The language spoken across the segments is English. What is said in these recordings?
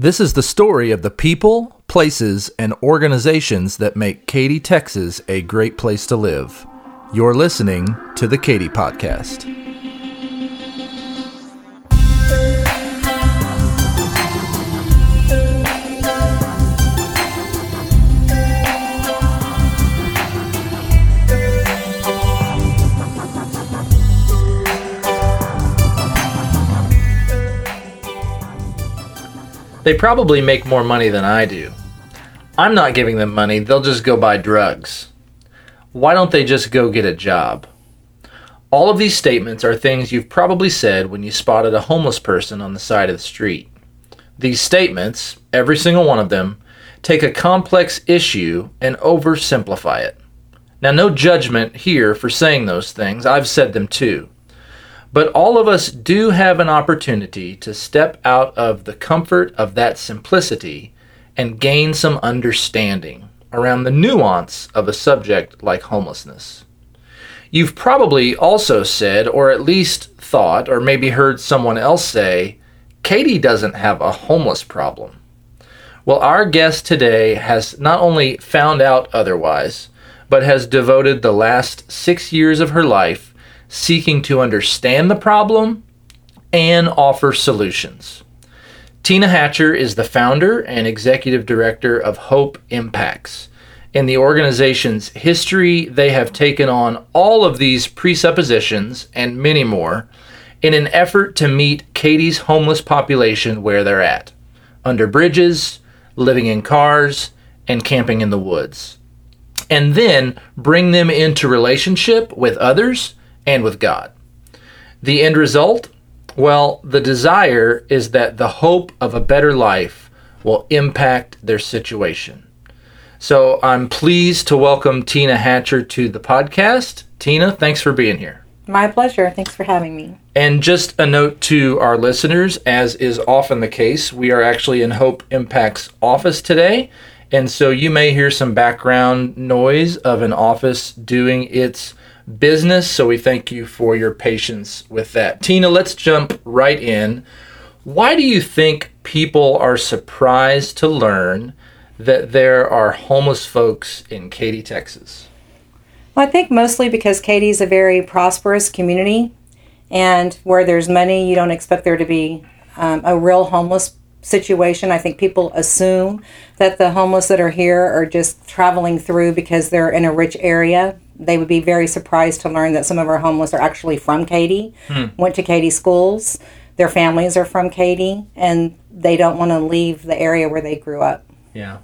This is the story of the people, places, and organizations that make Katy, Texas a great place to live. You're listening to the Katy Podcast. They probably make more money than I do. I'm not giving them money, they'll just go buy drugs. Why don't they just go get a job? All of these statements are things you've probably said when you spotted a homeless person on the side of the street. These statements, every single one of them, take a complex issue and oversimplify it. Now, no judgment here for saying those things, I've said them too. But all of us do have an opportunity to step out of the comfort of that simplicity and gain some understanding around the nuance of a subject like homelessness. You've probably also said, or at least thought, or maybe heard someone else say, Katy doesn't have a homeless problem. Well, our guest today has not only found out otherwise, but has devoted the last six years of her life seeking to understand the problem and offer solutions. Tina Hatcher is the founder and executive director of Hope Impacts. In the organization's history, they have taken on all of these presuppositions and many more in an effort to meet Katy's homeless population where they're at under bridges, living in cars, and camping in the woods. And then bring them into relationship with others and with God. The end result? Well, the desire is that the hope of a better life will impact their situation. So I'm pleased to welcome Tina Hatcher to the podcast. Tina, thanks for being here. My pleasure. Thanks for having me. And just a note to our listeners, as is often the case, we are actually in Hope Impact's office today. And so you may hear some background noise of an office doing its business. So we thank you for your patience with that. Tina, let's jump right in. Why do you think people are surprised to learn that there are homeless folks in Katy, Texas? Well, I think mostly because Katy's a very prosperous community, and where there's money, you don't expect there to be um, a real homeless situation. I think people assume that the homeless that are here are just traveling through because they're in a rich area, they would be very surprised to learn that some of our homeless are actually from Katy, hmm. went to Katy schools. Their families are from Katy, and they don't want to leave the area where they grew up. Yeah.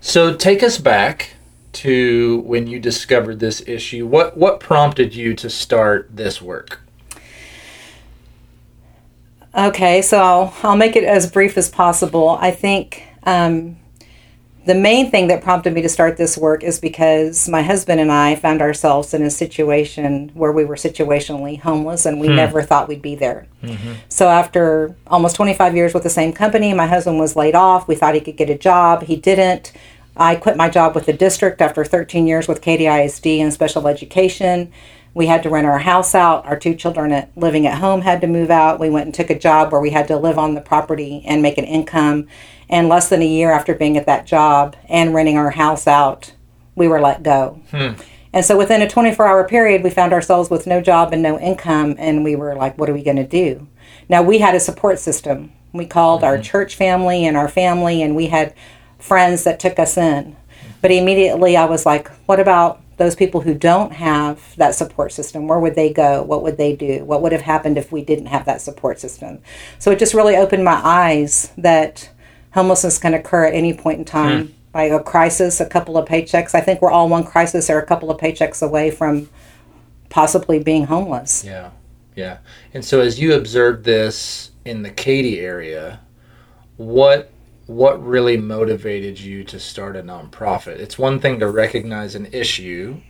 So take us back to when you discovered this issue. What what prompted you to start this work? Okay, so I'll, I'll make it as brief as possible. I think um, the main thing that prompted me to start this work is because my husband and I found ourselves in a situation where we were situationally homeless and we hmm. never thought we'd be there. Mm-hmm. So, after almost 25 years with the same company, my husband was laid off. We thought he could get a job, he didn't. I quit my job with the district after 13 years with KDISD ISD in special education. We had to rent our house out. Our two children at, living at home had to move out. We went and took a job where we had to live on the property and make an income and less than a year after being at that job and renting our house out, we were let go. Hmm. And so within a 24 hour period, we found ourselves with no job and no income. And we were like, what are we going to do? Now, we had a support system. We called mm-hmm. our church family and our family, and we had friends that took us in. But immediately I was like, what about those people who don't have that support system? Where would they go? What would they do? What would have happened if we didn't have that support system? So it just really opened my eyes that homelessness can occur at any point in time. Hmm. By a crisis, a couple of paychecks. I think we're all one crisis or a couple of paychecks away from possibly being homeless. Yeah, yeah. And so, as you observed this in the Katy area, what what really motivated you to start a nonprofit? It's one thing to recognize an issue.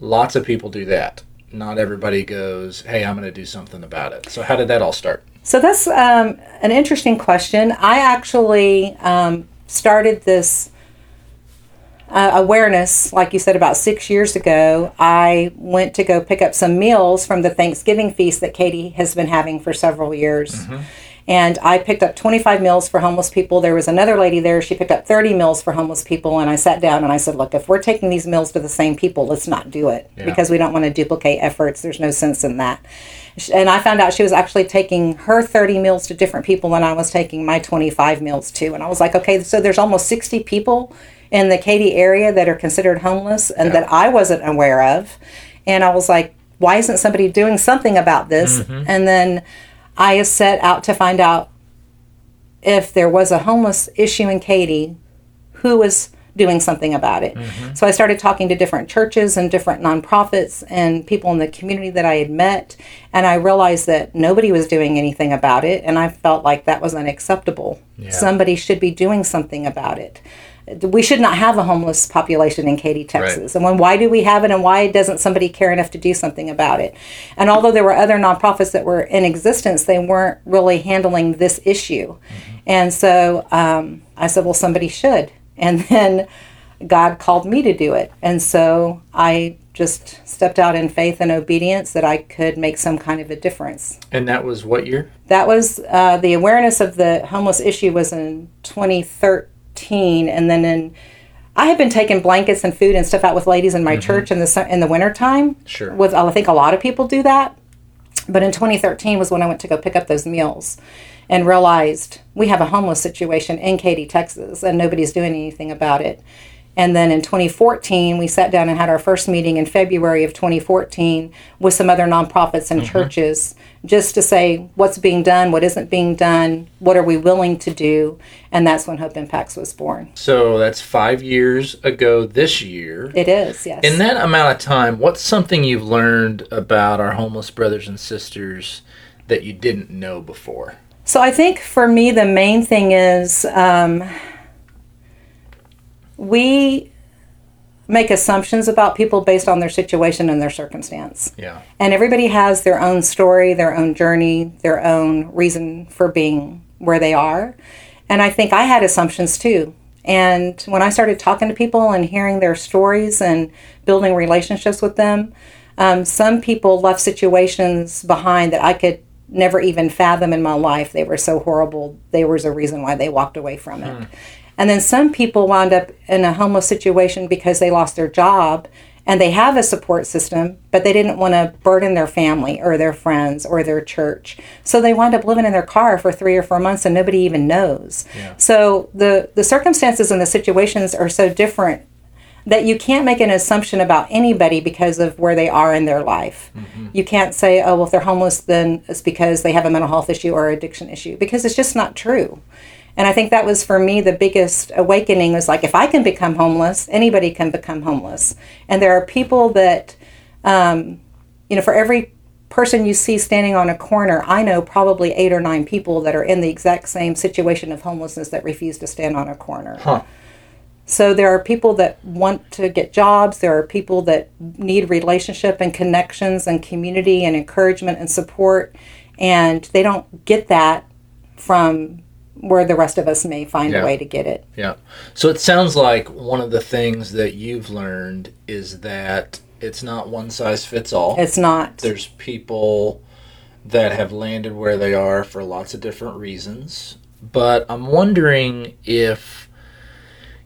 Lots of people do that. Not everybody goes, "Hey, I'm going to do something about it." So, how did that all start? So that's um, an interesting question. I actually um, started this uh, awareness, like you said, about six years ago. I went to go pick up some meals from the Thanksgiving feast that Katy has been having for several years. Mm-hmm. And I picked up 25 meals for homeless people. There was another lady there. She picked up 30 meals for homeless people. And I sat down and I said, Look, if we're taking these meals to the same people, let's not do it Yeah. because we don't want to duplicate efforts. There's no sense in that. And I found out she was actually taking her 30 meals to different people and I was taking my 25 meals to. And I was like, okay, so there's almost 60 people in the Katy area that are considered homeless and that I wasn't aware of. And I was like, why isn't somebody doing something about this? Mm-hmm. And then I set out to find out if there was a homeless issue in Katy, who was doing something about it. So I started talking to different churches and different nonprofits and people in the community that I had met, and I realized that nobody was doing anything about it, and I felt like that was unacceptable. Somebody should be doing something about it. We should not have a homeless population in Katy, Texas. And when why do we have it and why doesn't somebody care enough to do something about it? And although there were other nonprofits that were in existence, they weren't really handling this issue. And so um, I said, well, somebody should. And then God called me to do it. And so I just stepped out in faith and obedience that I could make some kind of a difference. And that was what year? That was uh, the awareness of the homeless issue was in 2013. And then in I had been taking blankets and food and stuff out with ladies in my church in the in the wintertime. Sure. With I think a lot of people do that. But in 2013 was when I went to go pick up those meals and realized we have a homeless situation in Katy, Texas, and nobody's doing anything about it. And then in 2014, we sat down and had our first meeting in February of 2014 with some other nonprofits and mm-hmm. churches just to say what's being done, what isn't being done, what are we willing to do. And that's when Hope Impacts was born. So that's five years ago this year. It is, yes. In that amount of time, what's something you've learned about our homeless brothers and sisters that you didn't know before? So I think for me, the main thing is um, we make assumptions about people based on their situation and their circumstance. Yeah. And everybody has their own story, their own journey, their own reason for being where they are. And I think I had assumptions too. And when I started talking to people and hearing their stories and building relationships with them, um, some people left situations behind that I could never even fathom in my life. They were so horrible. There was a reason why they walked away from it. Hmm. And then some people wound up in a homeless situation because they lost their job and they have a support system, but they didn't want to burden their family or their friends or their church. So they wind up living in their car for three or four months and nobody even knows. So the, the circumstances and the situations are so different that you can't make an assumption about anybody because of where they are in their life. You can't say, oh, well, if they're homeless, then it's because they have a mental health issue or addiction issue, because it's just not true. And I think that was for me the biggest awakening was like, if I can become homeless, anybody can become homeless. And there are people that, um, you know, for every person you see standing on a corner, I know probably eight or nine people that are in the exact same situation of homelessness that refuse to stand on a corner. Huh. So there are people that want to get jobs. There are people that need relationship and connections and community and encouragement and support, and they don't get that from where the rest of us may find Yeah. a way to get it. Yeah. So it sounds like one of the things that you've learned is that it's not one size fits all. It's not. There's people that have landed where they are for lots of different reasons. But I'm wondering if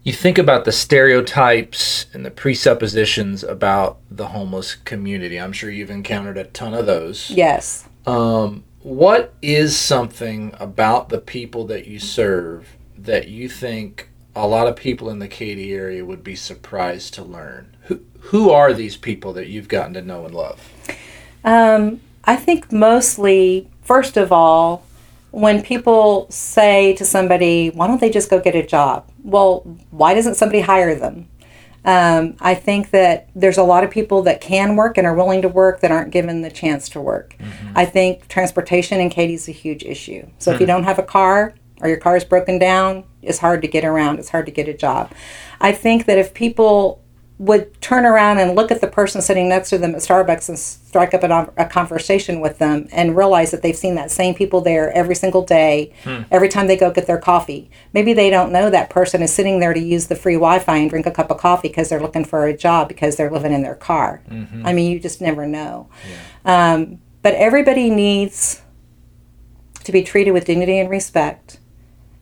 you think about the stereotypes and the presuppositions about the homeless community. I'm sure you've encountered a ton of those. yes. Um, what is something about the people that you serve that you think a lot of people in the Katy area would be surprised to learn? Who who are these people that you've gotten to know and love? Um, I think mostly, first of all, when people say to somebody, why don't they just go get a job? Well, why doesn't somebody hire them? Um, I think that there's a lot of people that can work and are willing to work that aren't given the chance to work. I think transportation in Katy is a huge issue. So if you don't have a car or your car is broken down, it's hard to get around. It's hard to get a job. I think that if people would turn around and look at the person sitting next to them at Starbucks and strike up a, a conversation with them and realize that they've seen that same people there every single day, every time they go get their coffee. Maybe they don't know that person is sitting there to use the free Wi Fi and drink a cup of coffee because they're looking for a job because they're living in their car. I mean, you just never know. Um, but everybody needs to be treated with dignity and respect.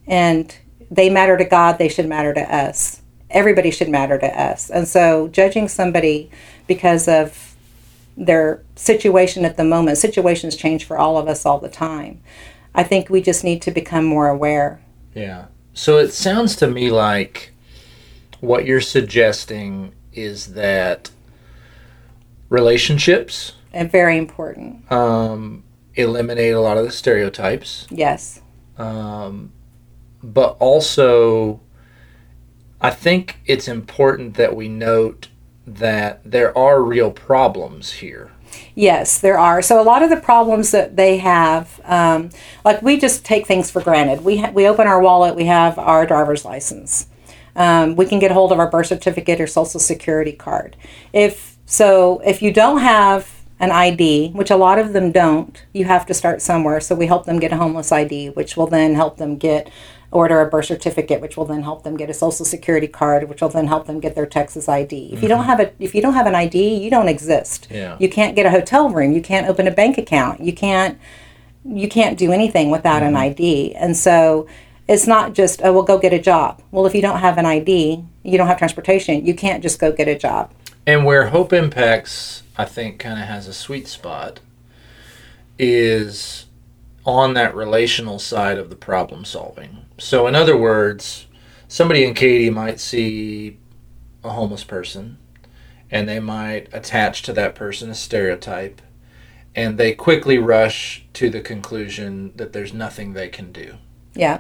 And they matter to God, they should matter to us. Everybody should matter to us. And so judging somebody because of their situation at the moment, situations change for all of us all the time. I think we just need to become more aware. Yeah. So it sounds to me like what you're suggesting is that relationships And very important. um, eliminate a lot of the stereotypes, Yes. um, but also I think it's important that we note that there are real problems here. Yes, there are. So a lot of the problems that they have, um, like we just take things for granted. We ha- we open our wallet, we have our driver's license. Um, we can get hold of our birth certificate or social security card. If so, if you don't have an ID, which a lot of them don't, you have to start somewhere. So we help them get a homeless ID, which will then help them get order a birth certificate, which will then help them get a social security card, which will then help them get their Texas ID. If you don't mm-hmm. have a if you don't have an ID, you don't exist. Yeah. You can't get a hotel room. You can't open a bank account. You can't you can't do anything without an mm-hmm. ID. And so it's not just oh well go get a job. Well, if you don't have an ID, you don't have transportation. You can't just go get a job. And where Hope Impacts, I think, kind of has a sweet spot is on that relational side of the problem solving. So, in other words, somebody in Katy might see a homeless person and they might attach to that person a stereotype and they quickly rush to the conclusion that there's nothing they can do Yeah.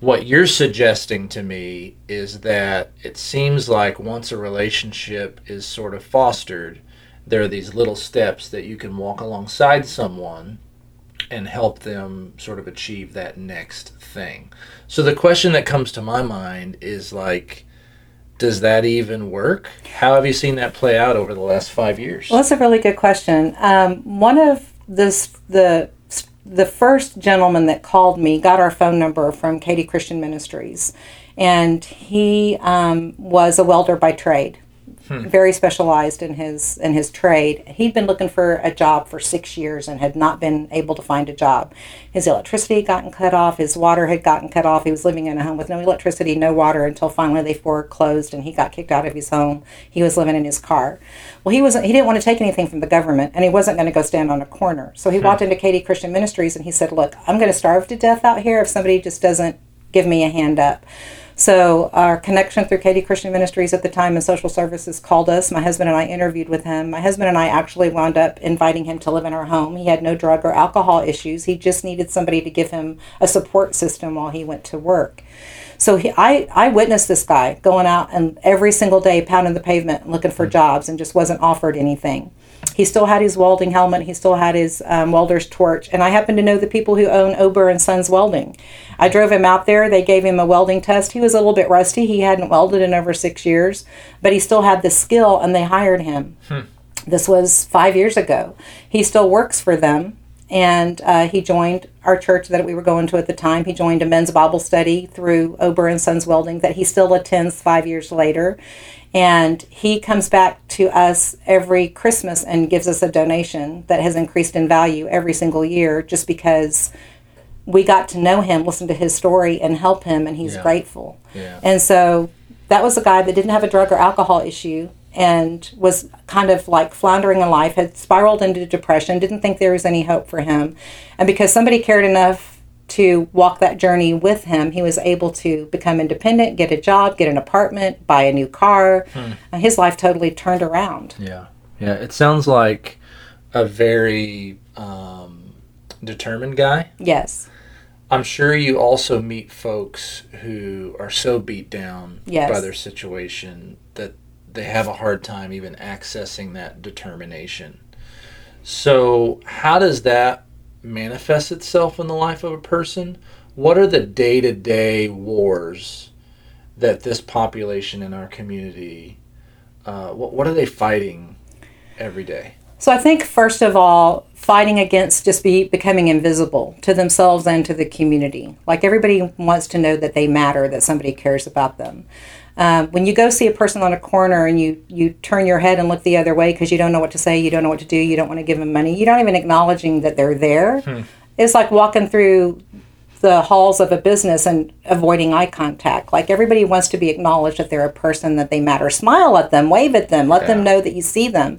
what you're suggesting to me is that it seems like once a relationship is sort of fostered, there are these little steps that you can walk alongside someone and help them sort of achieve that next thing. So the question that comes to my mind is like, does that even work? How have you seen that play out over the last five years? Well, that's a really good question. Um, one of this the the first gentleman that called me got our phone number from Katy Christian Ministries, and he um, was a welder by trade, Hmm. very specialized in his in his trade. He'd been looking for a job for six years and had not been able to find a job. His electricity had gotten cut off. His water had gotten cut off. He was living in a home with no electricity, no water until finally they foreclosed and he got kicked out of his home. He was living in his car. Well, he wasn't. He didn't want to take anything from the government, and he wasn't going to go stand on a corner. So he hmm. walked into Katy Christian Ministries and he said, "Look, I'm going to starve to death out here if somebody just doesn't give me a hand up." So our connection through Katy Christian Ministries at the time and social services called us. My husband and I interviewed with him. My husband and I actually wound up inviting him to live in our home. He had no drug or alcohol issues. He just needed somebody to give him a support system while he went to work. So he, I, I witnessed this guy going out and every single day pounding the pavement looking for mm-hmm. jobs and just wasn't offered anything. He still had his welding helmet. He still had his um, welder's torch. And I happen to know the people who own Ober and Sons Welding. I drove him out there. They gave him a welding test. He was a little bit rusty. He hadn't welded in over six years, but he still had the skill, and they hired him. This was five years ago. He still works for them, and uh, he joined our church that we were going to at the time. He joined a men's Bible study through Ober and Sons Welding that he still attends five years later. And he comes back to us every Christmas and gives us a donation that has increased in value every single year just because we got to know him, listen to his story, and help him, and he's Yeah. grateful. Yeah. And so that was a guy that didn't have a drug or alcohol issue and was kind of like floundering in life, had spiraled into depression, didn't think there was any hope for him. And because somebody cared enough to walk that journey with him, he was able to become independent, get a job, get an apartment, buy a new car. And his life totally turned around. Yeah, yeah. It sounds like a very um, determined guy. Yes. I'm sure you also meet folks who are so beat down Yes. by their situation that they have a hard time even accessing that determination. So, how does that manifest itself in the life of a person? What are the day to day wars that this population in our community, uh, what, what are they fighting every day? So I think first of all, fighting against just be becoming invisible to themselves and to the community. Like everybody wants to know that they matter, that somebody cares about them. Um, when you go see a person on a corner and you you turn your head and look the other way because you don't know what to say, you don't know what to do, you don't want to give them money, you're not even acknowledging that they're there. it's like walking through the halls of a business and avoiding eye contact. Like everybody wants to be acknowledged that they're a person, that they matter. Smile at them, wave at them, let yeah. them know that you see them.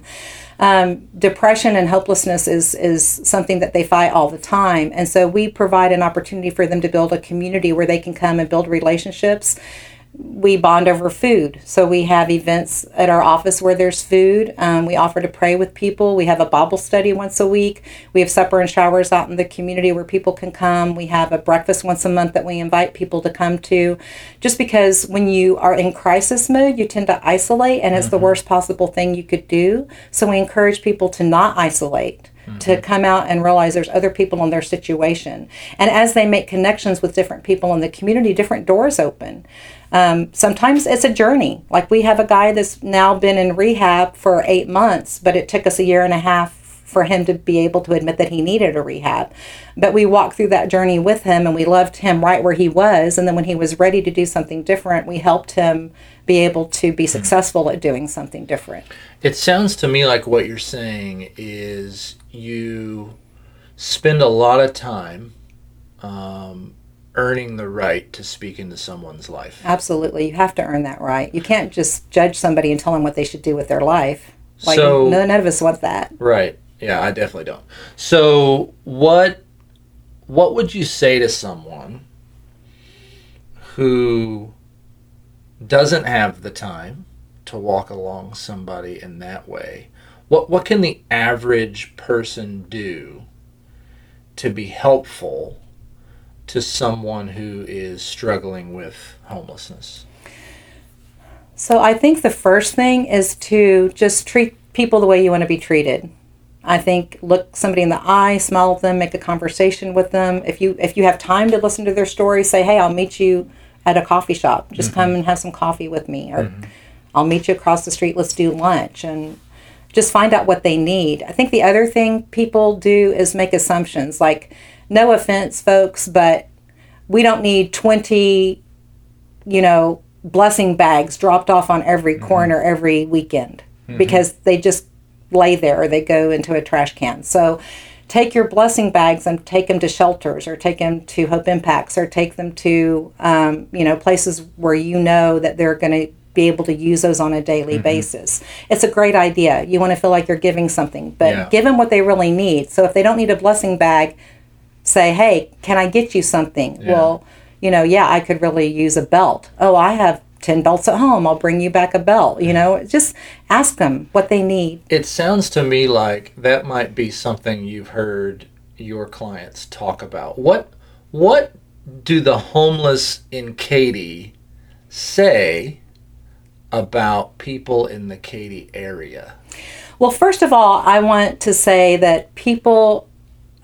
Um, depression and hopelessness is is something that they fight all the time, and so we provide an opportunity for them to build a community where they can come and build relationships we bond over food. So we have events at our office where there's food. Um, we offer to pray with people. We have a Bible study once a week. We have supper and showers out in the community where people can come. We have a breakfast once a month that we invite people to come to. Just because when you are in crisis mode, you tend to isolate, and it's mm-hmm. the worst possible thing you could do. So we encourage people to not isolate. Mm-hmm. To come out and realize there's other people in their situation. And as they make connections with different people in the community, different doors open. Um, sometimes it's a journey. Like we have a guy that's now been in rehab for eight months, but it took us a year and a half for him to be able to admit that he needed a rehab. But we walked through that journey with him and we loved him right where he was. And then when he was ready to do something different, we helped him be able to be hmm. successful at doing something different. It sounds to me like what you're saying is you spend a lot of time um, earning the right to speak into someone's life. Absolutely. You have to earn that right. You can't just judge somebody and tell them what they should do with their life. Like so, none of us want that. Right. Yeah, I definitely don't. So what what would you say to someone who doesn't have the time to walk along somebody in that way? What what can the average person do to be helpful to someone who is struggling with homelessness? So I think the first thing is to just treat people the way you want to be treated. I think look somebody in the eye, smile at them, make a conversation with them. If you if you have time to listen to their story, say, "Hey, I'll meet you at a coffee shop. Just mm-hmm. come and have some coffee with me." Or mm-hmm. I'll meet you across the street. Let's do lunch and just find out what they need. I think the other thing people do is make assumptions. Like no offense, folks, but we don't need 20, you know, blessing bags dropped off on every mm-hmm. corner every weekend mm-hmm. because they just lay there or they go into a trash can. So take your blessing bags and take them to shelters or take them to Hope Impacts or take them to, um, you know, places where you know that they're going to be able to use those on a daily mm-hmm. basis. It's a great idea. You want to feel like you're giving something, but yeah. give them what they really need. So if they don't need a blessing bag, say, hey, can I get you something? Yeah. Well, you know, yeah, I could really use a belt. Oh, I have 10 belts at home. I'll bring you back a belt. You know, just ask them what they need. It sounds to me like that might be something you've heard your clients talk about. What what do the homeless in Katy say about people in the Katy area? Well, first of all, I want to say that people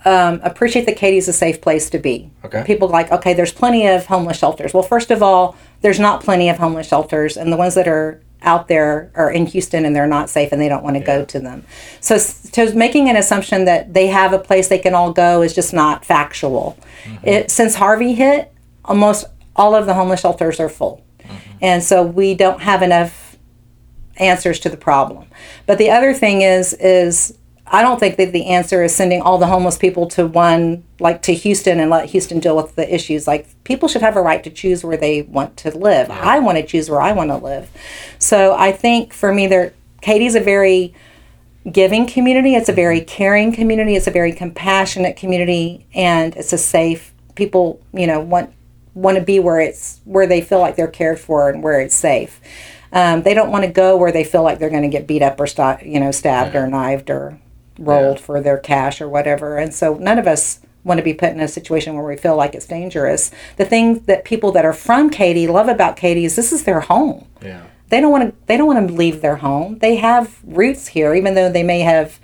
um, appreciate that Katy's a safe place to be. Okay. People like, okay, there's plenty of homeless shelters. Well, first of all, there's not plenty of homeless shelters, and the ones that are out there are in Houston and they're not safe and they don't want to yeah. go to them. So, so making an assumption that they have a place they can all go is just not factual. Mm-hmm. It, since Harvey hit, almost all of the homeless shelters are full. Mm-hmm. And so we don't have enough answers to the problem. But the other thing is is I don't think that the answer is sending all the homeless people to one, like to Houston and let Houston deal with the issues. Like people should have a right to choose where they want to live. Yeah. I want to choose where I want to live. So I think for me, there, Katy's a very giving community. It's a very caring community. It's a very compassionate community, and it's a safe. People, you know, want want to be where it's where they feel like they're cared for and where it's safe. Um, they don't want to go where they feel like they're going to get beat up or st- you know stabbed yeah. or knifed or rolled yeah. for their cash or whatever. And so none of us want to be put in a situation where we feel like it's dangerous. The thing that people that are from Katy love about Katy is this is their home. Yeah. They don't want to they don't want to leave their home. They have roots here even though they may have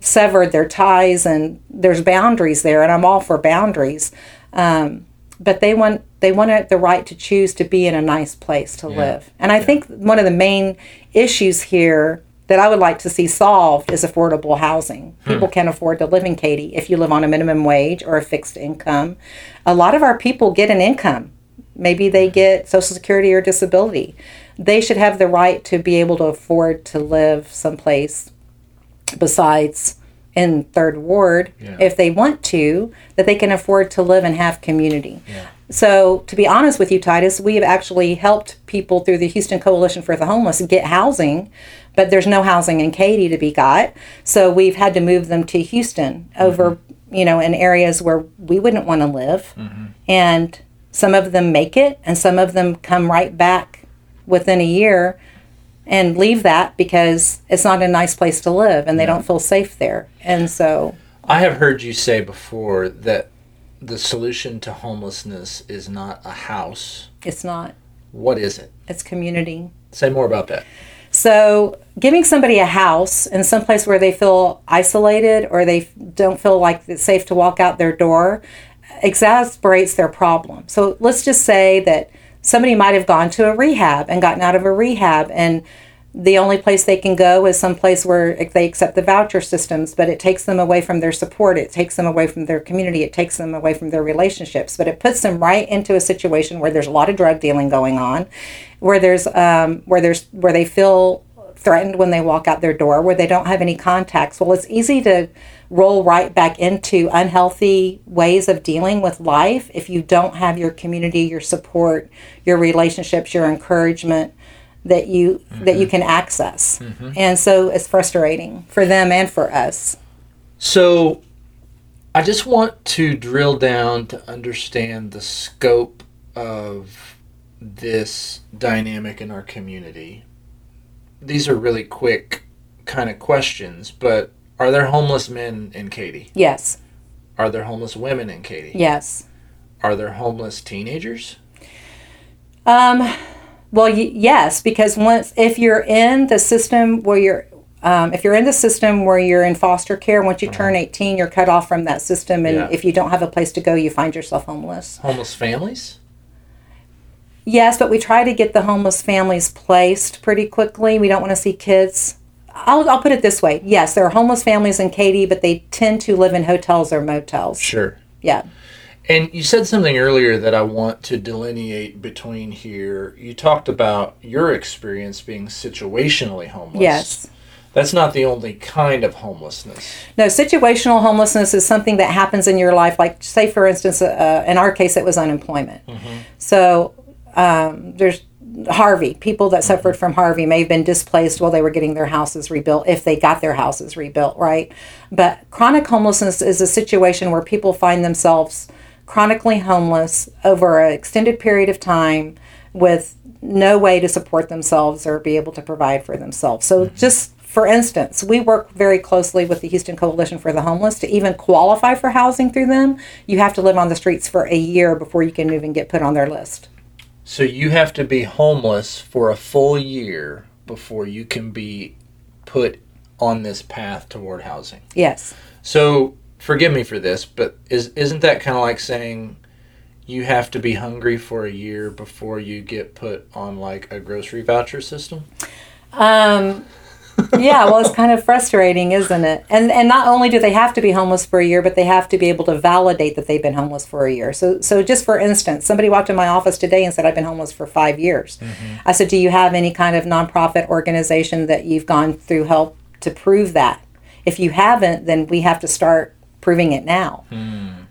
severed their ties and there's boundaries there and I'm all for boundaries. Um, but they want they want the right to choose to be in a nice place to yeah. live. And I yeah. think one of the main issues here that I would like to see solved is affordable housing. Hmm. People can afford to live in Katy if you live on a minimum wage or a fixed income. A lot of our people get an income. Maybe they get Social Security or disability. They should have the right to be able to afford to live someplace besides in third ward Yeah. if they want to that they can afford to live and have community Yeah. So to be honest with you titus we have actually helped people through the houston coalition for the homeless get housing but there's no housing in katy to be got. So we've had to move them to houston over mm-hmm. you know in areas where we wouldn't want to live mm-hmm. and some of them make it and some of them come right back within a year and leave that because it's not a nice place to live and they don't feel safe there. And so, I have heard you say before that the solution to homelessness is not a house. it's not, What is it? it's community. Say more about that. So, giving somebody a house in some place where they feel isolated or they don't feel like it's safe to walk out their door exasperates their problem. So, let's just say that somebody might have gone to a rehab and gotten out of a rehab and the only place they can go is some place where they accept the voucher systems, but it takes them away from their support. It takes them away from their community. It takes them away from their relationships. But it puts them right into a situation where there's a lot of drug dealing going on, where there's um, where there's where they feel threatened when they walk out their door, where they don't have any contacts. Well, it's easy to roll right back into unhealthy ways of dealing with life if you don't have your community, your support, your relationships, your encouragement that you that you can access. And so it's frustrating for them and for us. So, I just want to drill down to understand the scope of this dynamic in our community. These are really quick kind of questions, but are there homeless men in Katy? Yes. Are there homeless women in Katy? Yes. Are there homeless teenagers? Um, well, y- yes, because once if you're in the system where you're um, if you're in the system where you're in foster care, once you turn 18, you're cut off from that system, and Yeah. if you don't have a place to go, you find yourself homeless. Homeless families? Yes, but we try to get the homeless families placed pretty quickly. We don't want to see kids. I'll, I'll put it this way. Yes, there are homeless families in Katy, but they tend to live in hotels or motels. Sure. Yeah. And you said something earlier that I want to delineate between here. You talked about your experience being situationally homeless. Yes. That's not the only kind of homelessness. No, situational homelessness is something that happens in your life. Like, say, for instance, uh, in our case, it was unemployment. So um, there's Harvey. People that suffered from Harvey may have been displaced while they were getting their houses rebuilt, if they got their houses rebuilt, right? But chronic homelessness is a situation where people find themselves chronically homeless over an extended period of time with no way to support themselves or be able to provide for themselves. So mm-hmm. just for instance, we work very closely with the Houston Coalition for the Homeless. To even qualify for housing through them, you have to live on the streets for a year before you can even get put on their list. So you have to be homeless for a full year before you can be put on this path toward housing. Yes. So forgive me for this, but is isn't that kind of like saying you have to be hungry for a year before you get put on like a grocery voucher system? Um, yeah, well, it's kind of frustrating, isn't it? And and not only do they have to be homeless for a year, but they have to be able to validate that they've been homeless for a year. So so just for instance, somebody walked in my office today and said, "I've been homeless for five years." I said, "Do you have any kind of nonprofit organization that you've gone through help to prove that? If you haven't, then we have to start proving it now."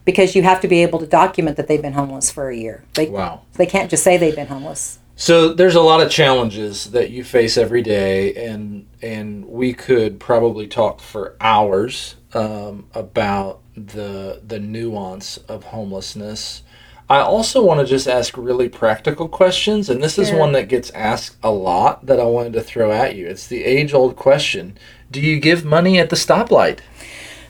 Because you have to be able to document that they've been homeless for a year. They, Wow. they can't just say they've been homeless. So there's a lot of challenges that you face every day, and and we could probably talk for hours um, about the the nuance of homelessness. I also want to just ask really practical questions, and this is one that gets asked a lot that I wanted to throw at you. It's the age old question: Do you give money at the stoplight?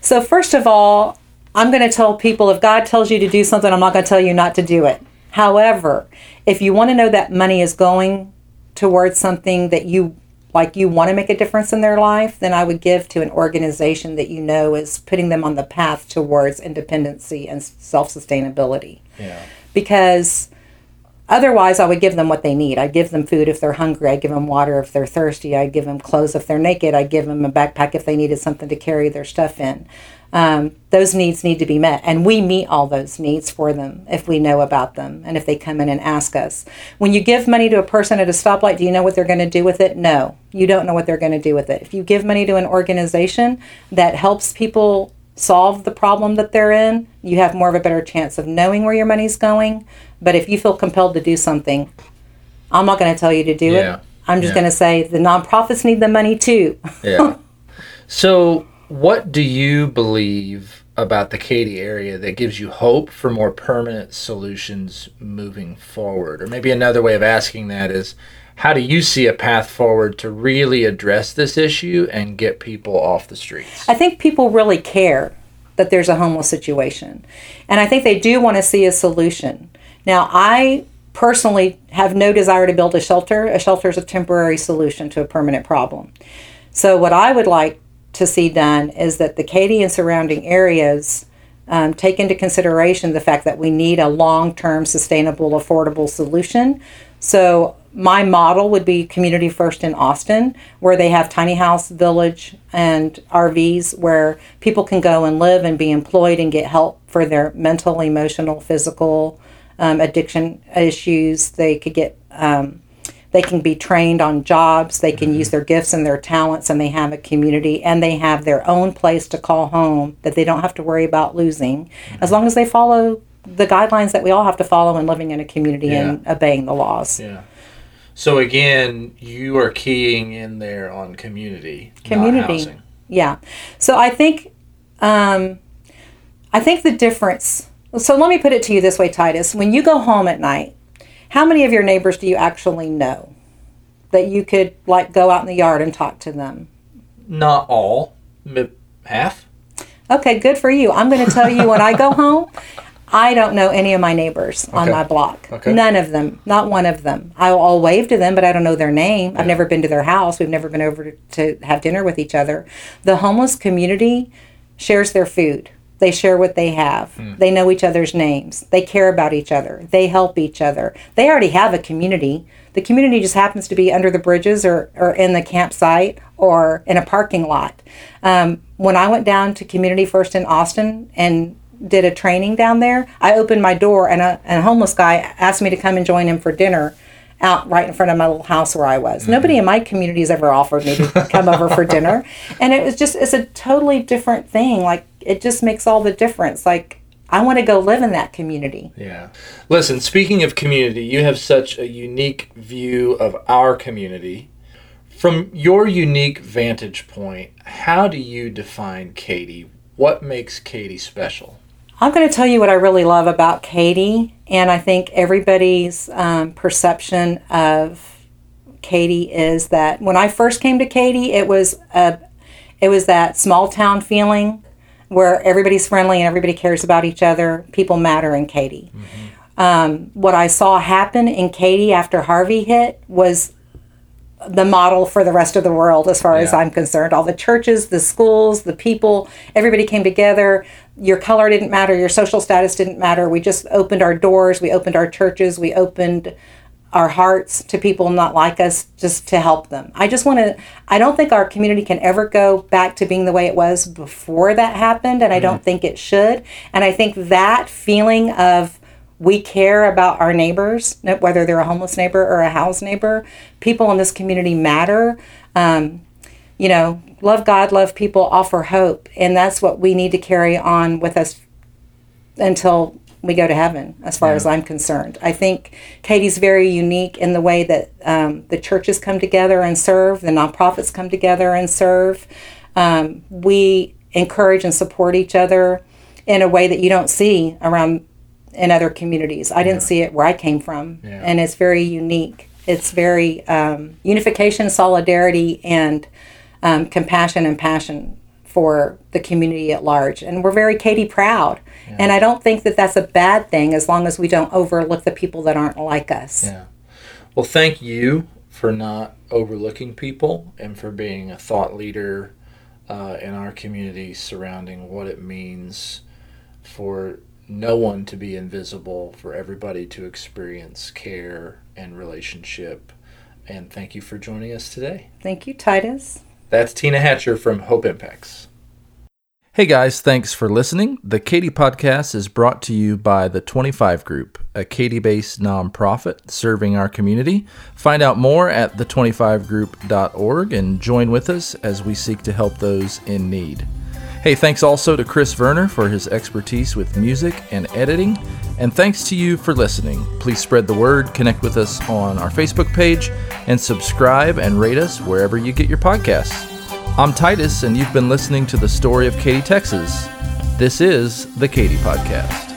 So, first of all, I'm going to tell people if God tells you to do something, I'm not going to tell you not to do it. However, if you want to know that money is going towards something that you like, you want to make a difference in their life, then I would give to an organization that you know is putting them on the path towards independency and self sustainability Yeah. because otherwise I would give them what they need. I'd give them food if they're hungry. I'd give them water if they're thirsty. I'd give them clothes if they're naked. I'd give them a backpack if they needed something to carry their stuff in. um, those needs need to be met. And we meet all those needs for them if we know about them and if they come in and ask us. When you give money to a person at a stoplight, do you know what they're going to do with it? No, you don't know what they're going to do with it. If you give money to an organization that helps people solve the problem that they're in, you have more of a better chance of knowing where your money's going. But if you feel compelled to do something, I'm not going to tell you to do Yeah. it. I'm just Yeah. going to say the nonprofits need the money too. Yeah. so, what do you believe about the Katy area that gives you hope for more permanent solutions moving forward? Or maybe another way of asking that is how do you see a path forward to really address this issue and get people off the streets? I think people really care that there's a homeless situation. And I think they do want to see a solution. Now, I personally have no desire to build a shelter. A shelter is a temporary solution to a permanent problem. So, what I would like to see done is that the Katy and surrounding areas um, take into consideration the fact that we need a long term, sustainable, affordable solution. So, my model would be Community First in Austin, where they have tiny house, village, and RVs where people can go and live and be employed and get help for their mental, emotional, physical um, addiction issues. They could get um, they can be trained on jobs. They can use their gifts and their talents and they have a community and they have their own place to call home that they don't have to worry about losing. As long as they follow the guidelines that we all have to follow in living in a community and obeying the laws. Yeah. So again, you are keying in there on community, Community. yeah so i think um, i think the difference so let me put it to you this way titus when you go home at night how many of your neighbors do you actually know that you could like go out in the yard and talk to them Not all, m- half. Okay, good for you. I'm going to tell you when I go home, I don't know any of my neighbors on my block. Okay. None of them, not one of them. I'll, I'll wave to them, but I don't know their name. I've never been to their house. We've never been over to have dinner with each other. The homeless community shares their food. They share what they have. They know each other's names. They care about each other. They help each other. They already have a community. The community just happens to be under the bridges or, or in the campsite or in a parking lot. Um, when I went down to Community First in Austin and did a training down there, I opened my door and a, and a homeless guy asked me to come and join him for dinner out right in front of my little house where I was. Mm-hmm. Nobody in my community has ever offered me to come over for dinner. And it was just, it's a totally different thing. Like, it just makes all the difference. Like, I want to go live in that community. Yeah. Listen, speaking of community, you have such a unique view of our community. From your unique vantage point, how do you define Katy? What makes Katy special? I'm going to tell you what I really love about Katy, and I think everybody's um, perception of Katy is that when I first came to Katy, it was a, it was that small town feeling where everybody's friendly and everybody cares about each other. People matter in Katy. Um, what I saw happen in Katy after Harvey hit was the model for the rest of the world as far as I'm concerned. All the churches, the schools, the people, everybody came together. Your color didn't matter, your social status didn't matter. We just opened our doors, we opened our churches, we opened our hearts to people not like us just to help them. I just want to I don't think our community can ever go back to being the way it was before that happened and I mm-hmm. don't think it should. And I think that feeling of we care about our neighbors, whether they're a homeless neighbor or a house neighbor. People in this community matter. Um, you know, love God, love people, offer hope. And that's what we need to carry on with us until we go to heaven, as far as I'm concerned. I think Katy's very unique in the way that um, the churches come together and serve, the nonprofits come together and serve. Um, we encourage and support each other in a way that you don't see around in other communities. I didn't see it where I came from, Yeah. and it's very unique. It's very um, unification, solidarity, and um, compassion and passion for the community at large. And we're very Katy proud. And I don't think that that's a bad thing as long as we don't overlook the people that aren't like us. Yeah. Well, thank you for not overlooking people and for being a thought leader uh, in our community surrounding what it means for no one to be invisible, for everybody to experience care and relationship. And thank you for joining us today. Thank you, Titus. That's Tina Hatcher from Hope Impacts. Hey guys, thanks for listening. The Katy Podcast is brought to you by the 25 Group, a Katy based nonprofit serving our community. Find out more at the25group.org and join with us as we seek to help those in need. Hey, thanks also to Chris Werner for his expertise with music and editing. And thanks to you for listening. Please spread the word, connect with us on our Facebook page, and subscribe and rate us wherever you get your podcasts. I'm Titus, and you've been listening to the story of Katy, Texas. This is the Katy Podcast.